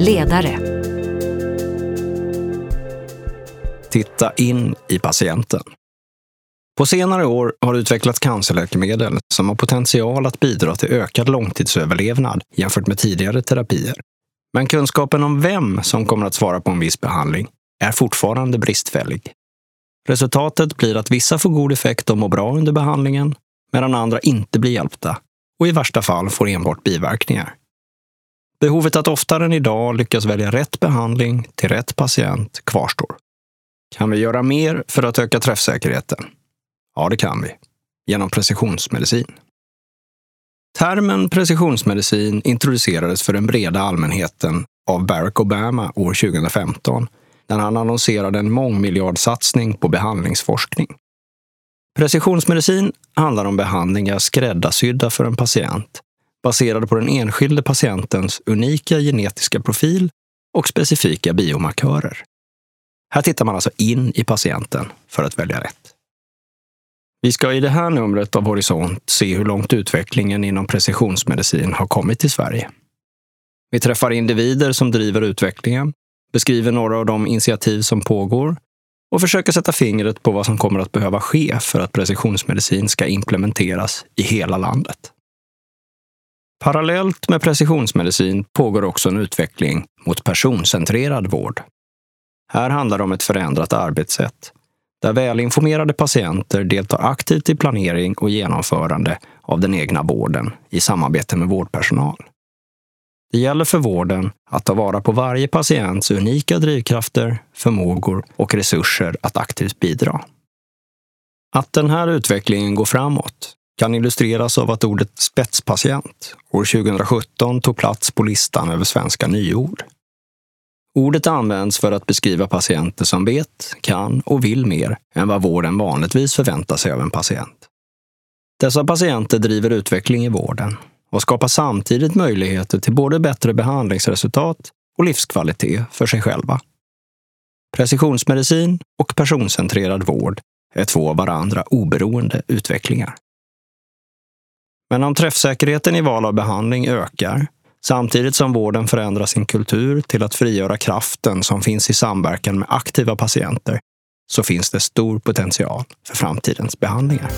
Ledare. Titta in i patienten. På senare år har det utvecklats cancerläkemedel som har potential att bidra till ökad långtidsöverlevnad jämfört med tidigare terapier. Men kunskapen om vem som kommer att svara på en viss behandling är fortfarande bristfällig. Resultatet blir att vissa får god effekt och mår bra under behandlingen, medan andra inte blir hjälpta och i värsta fall får enbart biverkningar. Behovet att oftare än idag lyckas välja rätt behandling till rätt patient kvarstår. Kan vi göra mer för att öka träffsäkerheten? Ja, det kan vi. Genom precisionsmedicin. Termen precisionsmedicin introducerades för den breda allmänheten av Barack Obama år 2015 när han annonserade en mångmiljardsatsning på behandlingsforskning. Precisionsmedicin handlar om behandlingar skräddarsydda för en patient baserade på den enskilde patientens unika genetiska profil och specifika biomarkörer. Här tittar man alltså in i patienten för att välja rätt. Vi ska i det här numret av Horisont se hur långt utvecklingen inom precisionsmedicin har kommit i Sverige. Vi träffar individer som driver utvecklingen, beskriver några av de initiativ som pågår och försöker sätta fingret på vad som kommer att behöva ske för att precisionsmedicin ska implementeras i hela landet. Parallellt med precisionsmedicin pågår också en utveckling mot personcentrerad vård. Här handlar det om ett förändrat arbetssätt där välinformerade patienter deltar aktivt i planering och genomförande av den egna vården i samarbete med vårdpersonal. Det gäller för vården att ta vara på varje patients unika drivkrafter, förmågor och resurser att aktivt bidra. Att den här utvecklingen går framåt kan illustreras av att ordet spetspatient år 2017 tog plats på listan över svenska nyord. Ordet används för att beskriva patienter som vet, kan och vill mer än vad vården vanligtvis förväntar sig av en patient. Dessa patienter driver utveckling i vården och skapar samtidigt möjligheter till både bättre behandlingsresultat och livskvalitet för sig själva. Precisionsmedicin och personcentrerad vård är två av varandra oberoende utvecklingar. Men om träffsäkerheten i val av behandling ökar, samtidigt som vården förändrar sin kultur till att frigöra kraften som finns i samverkan med aktiva patienter, så finns det stor potential för framtidens behandlingar.